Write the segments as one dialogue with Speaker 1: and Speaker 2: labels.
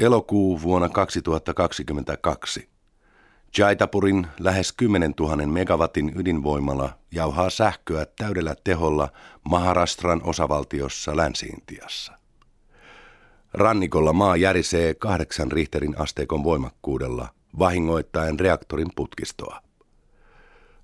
Speaker 1: Elokuu vuonna 2022. Jaitapurin lähes 10 000 megawatin ydinvoimala jauhaa sähköä täydellä teholla Maharastran osavaltiossa Länsi-Intiassa. Rannikolla maa järisee kahdeksan Richterin asteikon voimakkuudella, vahingoittaen reaktorin putkistoa.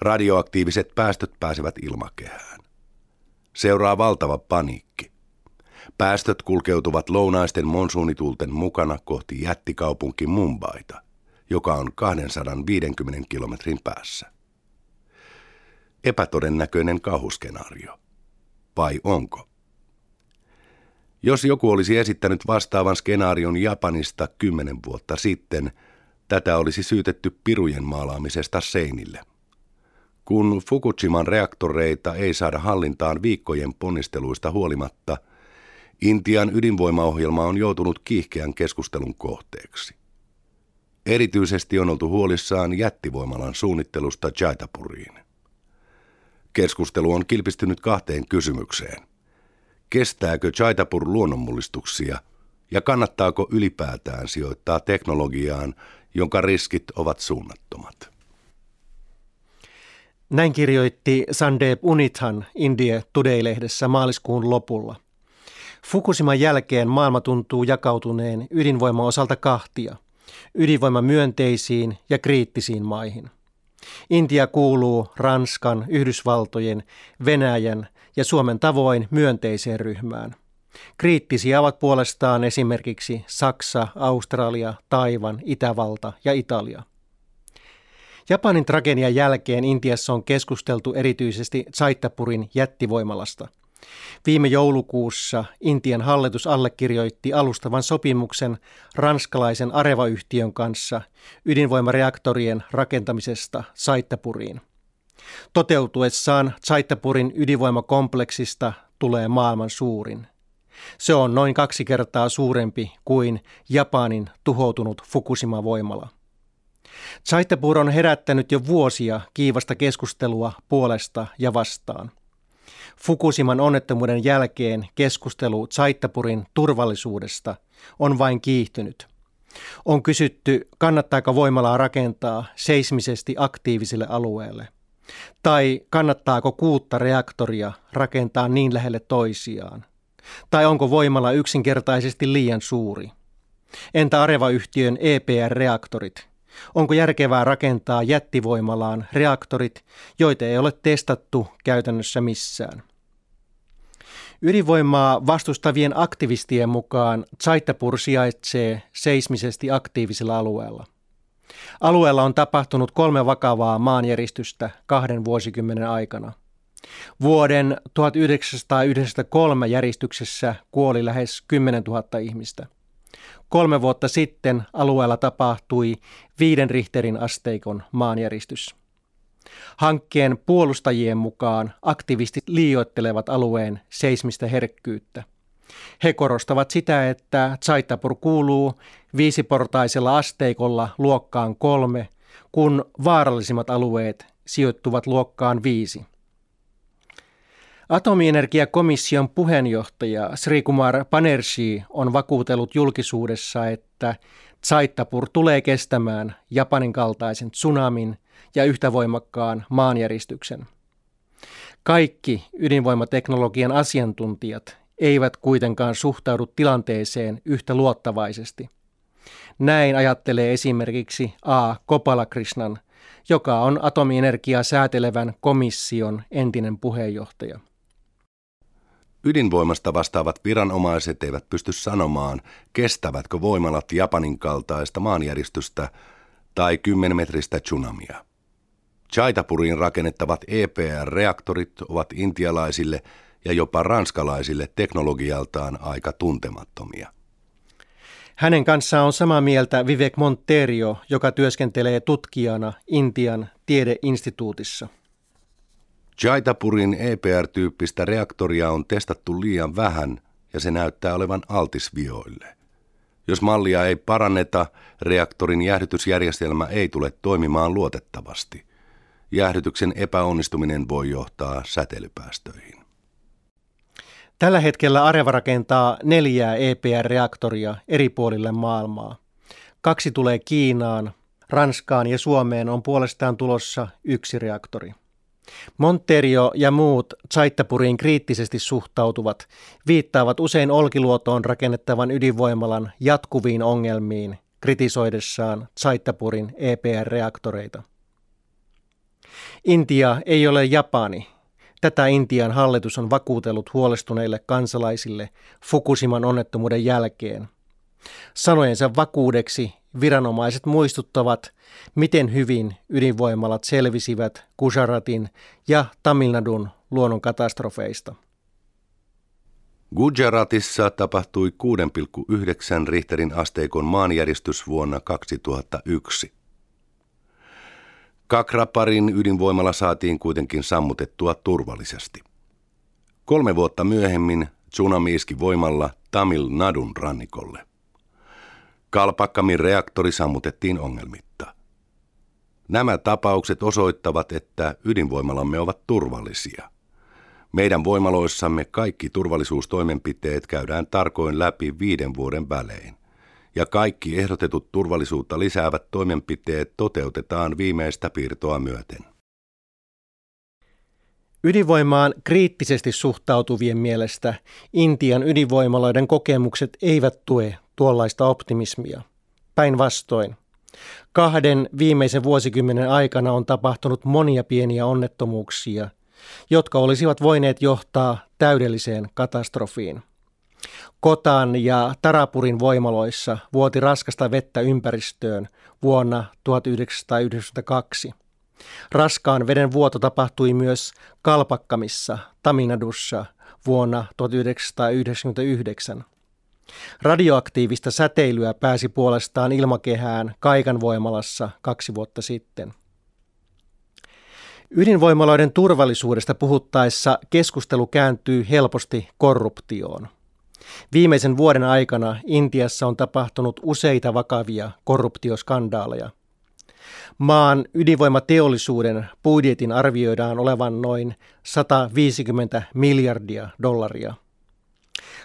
Speaker 1: Radioaktiiviset päästöt pääsevät ilmakehään. Seuraa valtava paniikki. Päästöt kulkeutuvat lounaisten monsuunitulten mukana kohti jättikaupunki Mumbaita, joka on 250 kilometrin päässä. Epätodennäköinen kauhuskenaario. Vai onko? Jos joku olisi esittänyt vastaavan skenaarion Japanista kymmenen vuotta sitten, tätä olisi syytetty pirujen maalaamisesta seinille. Kun Fukushiman reaktoreita ei saada hallintaan viikkojen ponnisteluista huolimatta, Intian ydinvoimaohjelma on joutunut kiihkeän keskustelun kohteeksi. Erityisesti on oltu huolissaan jättivoimalan suunnittelusta Jaitapuriin. Keskustelu on kilpistynyt kahteen kysymykseen – Kestääkö Chaitapur luonnonmullistuksia ja kannattaako ylipäätään sijoittaa teknologiaan, jonka riskit ovat suunnattomat?
Speaker 2: Näin kirjoitti Sandeep Unithan India Today-lehdessä maaliskuun lopulla. Fukushiman jälkeen maailma tuntuu jakautuneen ydinvoima osalta kahtia, ydinvoimamyönteisiin ja kriittisiin maihin. Intia kuuluu Ranskan, Yhdysvaltojen, Venäjän ja Suomen tavoin myönteiseen ryhmään. Kriittisiä ovat puolestaan esimerkiksi Saksa, Australia, Taivan, Itävalta ja Italia. Japanin tragedian jälkeen Intiassa on keskusteltu erityisesti Chaitapurin jättivoimalasta. Viime joulukuussa Intian hallitus allekirjoitti alustavan sopimuksen ranskalaisen Areva-yhtiön kanssa ydinvoimareaktorien rakentamisesta Saittapuriin. Toteutuessaan Chaitapurin ydinvoimakompleksista tulee maailman suurin. Se on noin kaksi kertaa suurempi kuin Japanin tuhoutunut Fukushima-voimala. Chaitapur on herättänyt jo vuosia kiivasta keskustelua puolesta ja vastaan. Fukushiman onnettomuuden jälkeen keskustelu Chaitapurin turvallisuudesta on vain kiihtynyt. On kysytty, kannattaako voimalaa rakentaa seismisesti aktiiviselle alueelle. Tai kannattaako kuutta reaktoria rakentaa niin lähelle toisiaan? Tai onko voimala yksinkertaisesti liian suuri? Entä Areva-yhtiön EPR-reaktorit? Onko järkevää rakentaa jättivoimalaan reaktorit, joita ei ole testattu käytännössä missään? Ydinvoimaa vastustavien aktivistien mukaan Zaitapur sijaitsee seismisesti aktiivisella alueella. Alueella on tapahtunut kolme vakavaa maanjäristystä kahden vuosikymmenen aikana. Vuoden 1993 järjestyksessä kuoli lähes 10 000 ihmistä. Kolme vuotta sitten alueella tapahtui viiden Richterin asteikon maanjäristys. Hankkeen puolustajien mukaan aktivistit liioittelevat alueen seismistä herkkyyttä. He korostavat sitä, että Zaitapur kuuluu viisiportaisella asteikolla luokkaan kolme, kun vaarallisimmat alueet sijoittuvat luokkaan viisi. Atomienergiakomission puheenjohtaja Sri Kumar Panershi on vakuutellut julkisuudessa, että Zaitapur tulee kestämään Japanin kaltaisen tsunamin ja yhtä voimakkaan maanjäristyksen. Kaikki ydinvoimateknologian asiantuntijat eivät kuitenkaan suhtaudu tilanteeseen yhtä luottavaisesti. Näin ajattelee esimerkiksi A. Kopalakrishnan, joka on atomienergiaa säätelevän komission entinen puheenjohtaja.
Speaker 1: Ydinvoimasta vastaavat viranomaiset eivät pysty sanomaan, kestävätkö voimalat Japanin kaltaista maanjäristystä tai 10 metristä tsunamia. Chaitapuriin rakennettavat EPR-reaktorit ovat intialaisille ja jopa ranskalaisille teknologialtaan aika tuntemattomia.
Speaker 2: Hänen kanssaan on samaa mieltä Vivek Monterio, joka työskentelee tutkijana Intian tiedeinstituutissa.
Speaker 1: Jaitapurin EPR-tyyppistä reaktoria on testattu liian vähän ja se näyttää olevan altis vioille. Jos mallia ei paranneta, reaktorin jäähdytysjärjestelmä ei tule toimimaan luotettavasti. Jäähdytyksen epäonnistuminen voi johtaa säteilypäästöihin.
Speaker 2: Tällä hetkellä Areva rakentaa neljää EPR-reaktoria eri puolille maailmaa. Kaksi tulee Kiinaan, Ranskaan ja Suomeen on puolestaan tulossa yksi reaktori. Monterio ja muut Zaittapuriin kriittisesti suhtautuvat viittaavat usein Olkiluotoon rakennettavan ydinvoimalan jatkuviin ongelmiin kritisoidessaan Zaittapurin EPR-reaktoreita. Intia ei ole Japani. Tätä Intian hallitus on vakuutellut huolestuneille kansalaisille Fukushiman onnettomuuden jälkeen. Sanojensa vakuudeksi viranomaiset muistuttavat, miten hyvin ydinvoimalat selvisivät Gujaratin ja Tamilnadun luonnonkatastrofeista.
Speaker 1: Gujaratissa tapahtui 6,9 Richterin asteikon maanjäristys vuonna 2001. Kakraparin ydinvoimala saatiin kuitenkin sammutettua turvallisesti. Kolme vuotta myöhemmin tsunami iski voimalla Tamil Nadun rannikolle. Kalpakkamin reaktori sammutettiin ongelmitta. Nämä tapaukset osoittavat, että ydinvoimalamme ovat turvallisia. Meidän voimaloissamme kaikki turvallisuustoimenpiteet käydään tarkoin läpi viiden vuoden välein. Ja kaikki ehdotetut turvallisuutta lisäävät toimenpiteet toteutetaan viimeistä piirtoa myöten.
Speaker 2: Ydinvoimaan kriittisesti suhtautuvien mielestä Intian ydinvoimaloiden kokemukset eivät tue tuollaista optimismia. Päinvastoin. Kahden viimeisen vuosikymmenen aikana on tapahtunut monia pieniä onnettomuuksia, jotka olisivat voineet johtaa täydelliseen katastrofiin. Kotan ja Tarapurin voimaloissa vuoti raskasta vettä ympäristöön vuonna 1992. Raskaan veden vuoto tapahtui myös Kalpakkamissa, Taminadussa vuonna 1999. Radioaktiivista säteilyä pääsi puolestaan ilmakehään Kaikan voimalassa kaksi vuotta sitten. Ydinvoimaloiden turvallisuudesta puhuttaessa keskustelu kääntyy helposti korruptioon. Viimeisen vuoden aikana Intiassa on tapahtunut useita vakavia korruptioskandaaleja. Maan ydinvoimateollisuuden budjetin arvioidaan olevan noin 150 miljardia dollaria –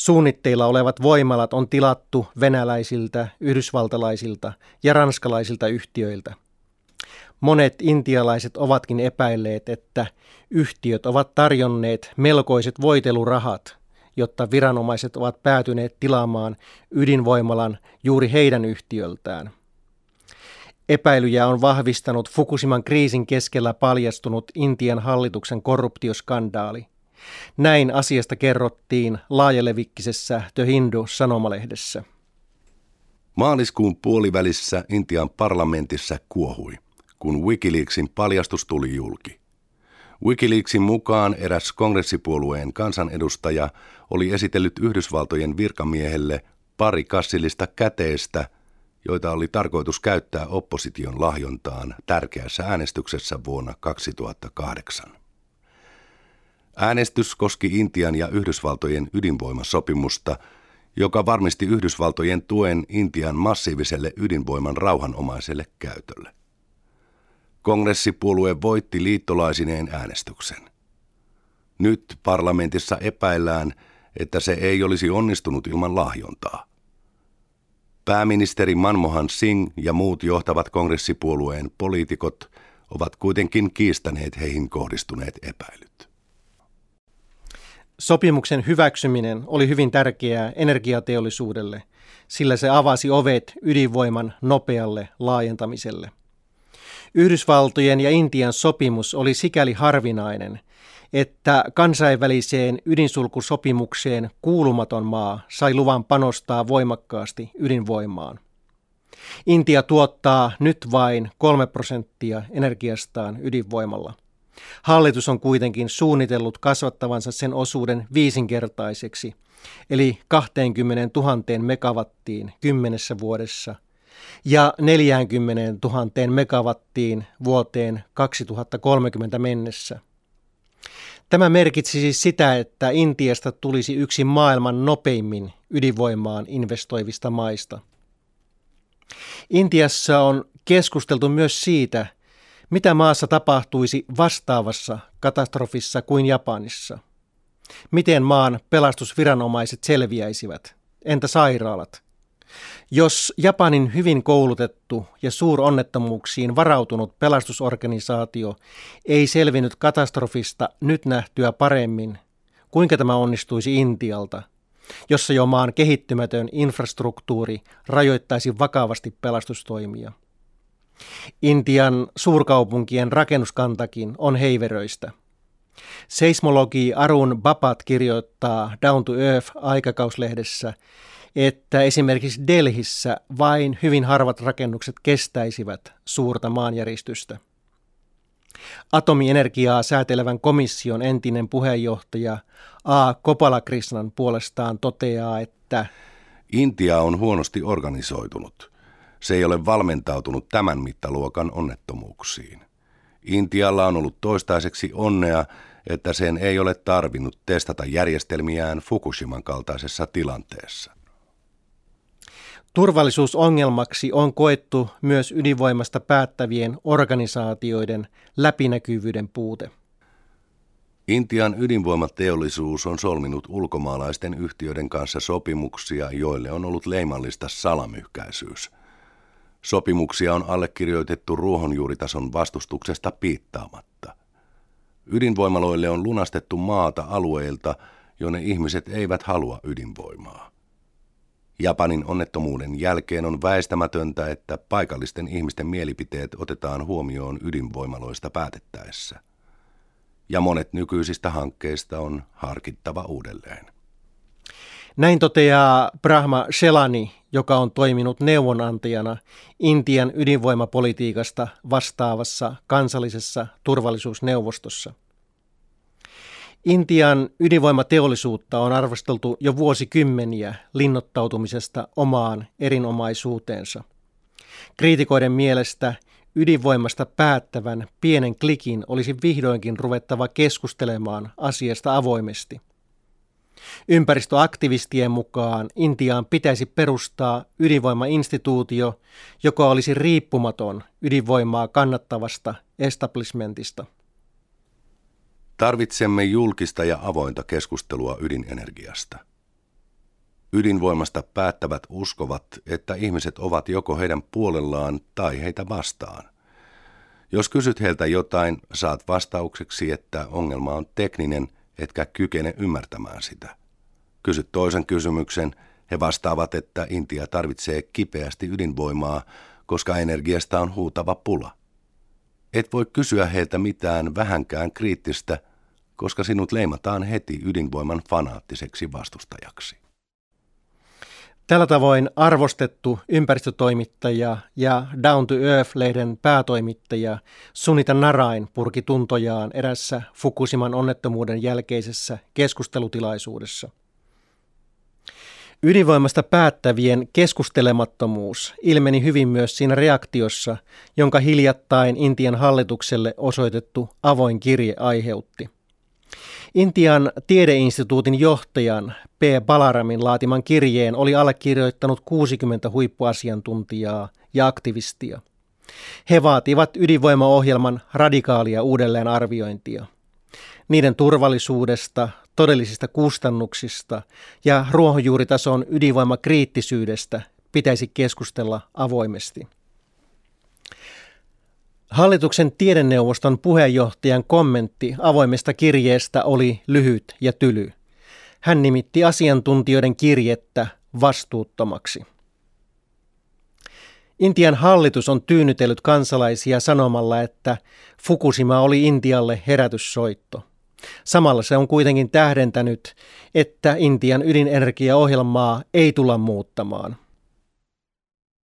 Speaker 2: Suunnitteilla olevat voimalat on tilattu venäläisiltä, yhdysvaltalaisilta ja ranskalaisilta yhtiöiltä. Monet intialaiset ovatkin epäilleet, että yhtiöt ovat tarjonneet melkoiset voitelurahat, jotta viranomaiset ovat päätyneet tilaamaan ydinvoimalan juuri heidän yhtiöltään. Epäilyjä on vahvistanut Fukushiman kriisin keskellä paljastunut Intian hallituksen korruptioskandaali – näin asiasta kerrottiin laajalevikkisessä The Hindu-sanomalehdessä.
Speaker 1: Maaliskuun puolivälissä Intian parlamentissa kuohui, kun Wikileaksin paljastus tuli julki. Wikileaksin mukaan eräs kongressipuolueen kansanedustaja oli esitellyt Yhdysvaltojen virkamiehelle pari kassillista käteistä, joita oli tarkoitus käyttää opposition lahjontaan tärkeässä äänestyksessä vuonna 2008. Äänestys koski Intian ja Yhdysvaltojen ydinvoimasopimusta, joka varmisti Yhdysvaltojen tuen Intian massiiviselle ydinvoiman rauhanomaiselle käytölle. Kongressipuolue voitti liittolaisineen äänestyksen. Nyt parlamentissa epäillään, että se ei olisi onnistunut ilman lahjontaa. Pääministeri Manmohan Singh ja muut johtavat kongressipuolueen poliitikot ovat kuitenkin kiistäneet heihin kohdistuneet epäilyt.
Speaker 2: Sopimuksen hyväksyminen oli hyvin tärkeää energiateollisuudelle, sillä se avasi ovet ydinvoiman nopealle laajentamiselle. Yhdysvaltojen ja Intian sopimus oli sikäli harvinainen, että kansainväliseen ydinsulkusopimukseen kuulumaton maa sai luvan panostaa voimakkaasti ydinvoimaan. Intia tuottaa nyt vain kolme prosenttia energiastaan ydinvoimalla. Hallitus on kuitenkin suunnitellut kasvattavansa sen osuuden viisinkertaiseksi, eli 20 000 megawattiin kymmenessä vuodessa ja 40 000 megawattiin vuoteen 2030 mennessä. Tämä merkitsi siis sitä, että Intiasta tulisi yksi maailman nopeimmin ydinvoimaan investoivista maista. Intiassa on keskusteltu myös siitä, mitä maassa tapahtuisi vastaavassa katastrofissa kuin Japanissa. Miten maan pelastusviranomaiset selviäisivät? Entä sairaalat? Jos Japanin hyvin koulutettu ja suuronnettomuuksiin varautunut pelastusorganisaatio ei selvinnyt katastrofista nyt nähtyä paremmin, kuinka tämä onnistuisi Intialta, jossa jo maan kehittymätön infrastruktuuri rajoittaisi vakavasti pelastustoimia? Intian suurkaupunkien rakennuskantakin on heiveröistä. Seismologi Arun Bapat kirjoittaa Down to Earth aikakauslehdessä, että esimerkiksi Delhissä vain hyvin harvat rakennukset kestäisivät suurta maanjäristystä. Atomienergiaa säätelevän komission entinen puheenjohtaja A. Kopalakrishnan puolestaan toteaa, että
Speaker 1: Intia on huonosti organisoitunut. Se ei ole valmentautunut tämän mittaluokan onnettomuuksiin. Intialla on ollut toistaiseksi onnea, että sen ei ole tarvinnut testata järjestelmiään Fukushiman kaltaisessa tilanteessa.
Speaker 2: Turvallisuusongelmaksi on koettu myös ydinvoimasta päättävien organisaatioiden läpinäkyvyyden puute.
Speaker 1: Intian ydinvoimateollisuus on solminut ulkomaalaisten yhtiöiden kanssa sopimuksia, joille on ollut leimallista salamyhkäisyys. Sopimuksia on allekirjoitettu ruohonjuuritason vastustuksesta piittaamatta. Ydinvoimaloille on lunastettu maata alueilta, jonne ihmiset eivät halua ydinvoimaa. Japanin onnettomuuden jälkeen on väistämätöntä, että paikallisten ihmisten mielipiteet otetaan huomioon ydinvoimaloista päätettäessä. Ja monet nykyisistä hankkeista on harkittava uudelleen.
Speaker 2: Näin toteaa Brahma Shelani, joka on toiminut neuvonantajana Intian ydinvoimapolitiikasta vastaavassa kansallisessa turvallisuusneuvostossa. Intian ydinvoimateollisuutta on arvosteltu jo vuosikymmeniä linnoittautumisesta omaan erinomaisuuteensa. Kriitikoiden mielestä ydinvoimasta päättävän pienen klikin olisi vihdoinkin ruvettava keskustelemaan asiasta avoimesti. Ympäristöaktivistien mukaan Intiaan pitäisi perustaa ydinvoimainstituutio, joka olisi riippumaton ydinvoimaa kannattavasta establishmentista –
Speaker 1: Tarvitsemme julkista ja avointa keskustelua ydinenergiasta. Ydinvoimasta päättävät uskovat, että ihmiset ovat joko heidän puolellaan tai heitä vastaan. Jos kysyt heiltä jotain, saat vastaukseksi, että ongelma on tekninen, etkä kykene ymmärtämään sitä. Kysyt toisen kysymyksen, he vastaavat, että Intia tarvitsee kipeästi ydinvoimaa, koska energiasta on huutava pula. Et voi kysyä heiltä mitään vähänkään kriittistä – koska sinut leimataan heti ydinvoiman fanaattiseksi vastustajaksi.
Speaker 2: Tällä tavoin arvostettu ympäristötoimittaja ja Down to Earth-lehden päätoimittaja Sunita Narain purki tuntojaan erässä Fukushiman onnettomuuden jälkeisessä keskustelutilaisuudessa. Ydinvoimasta päättävien keskustelemattomuus ilmeni hyvin myös siinä reaktiossa, jonka hiljattain Intian hallitukselle osoitettu avoin kirje aiheutti – Intian tiedeinstituutin johtajan P. Balaramin laatiman kirjeen oli allekirjoittanut 60 huippuasiantuntijaa ja aktivistia. He vaativat ydinvoimaohjelman radikaalia uudelleenarviointia. Niiden turvallisuudesta, todellisista kustannuksista ja ruohonjuuritason ydinvoimakriittisyydestä pitäisi keskustella avoimesti. Hallituksen tiedenneuvoston puheenjohtajan kommentti avoimesta kirjeestä oli lyhyt ja tyly. Hän nimitti asiantuntijoiden kirjettä vastuuttomaksi. Intian hallitus on tyynnytellyt kansalaisia sanomalla, että Fukushima oli Intialle herätyssoitto. Samalla se on kuitenkin tähdentänyt, että Intian ydinenergiaohjelmaa ei tulla muuttamaan –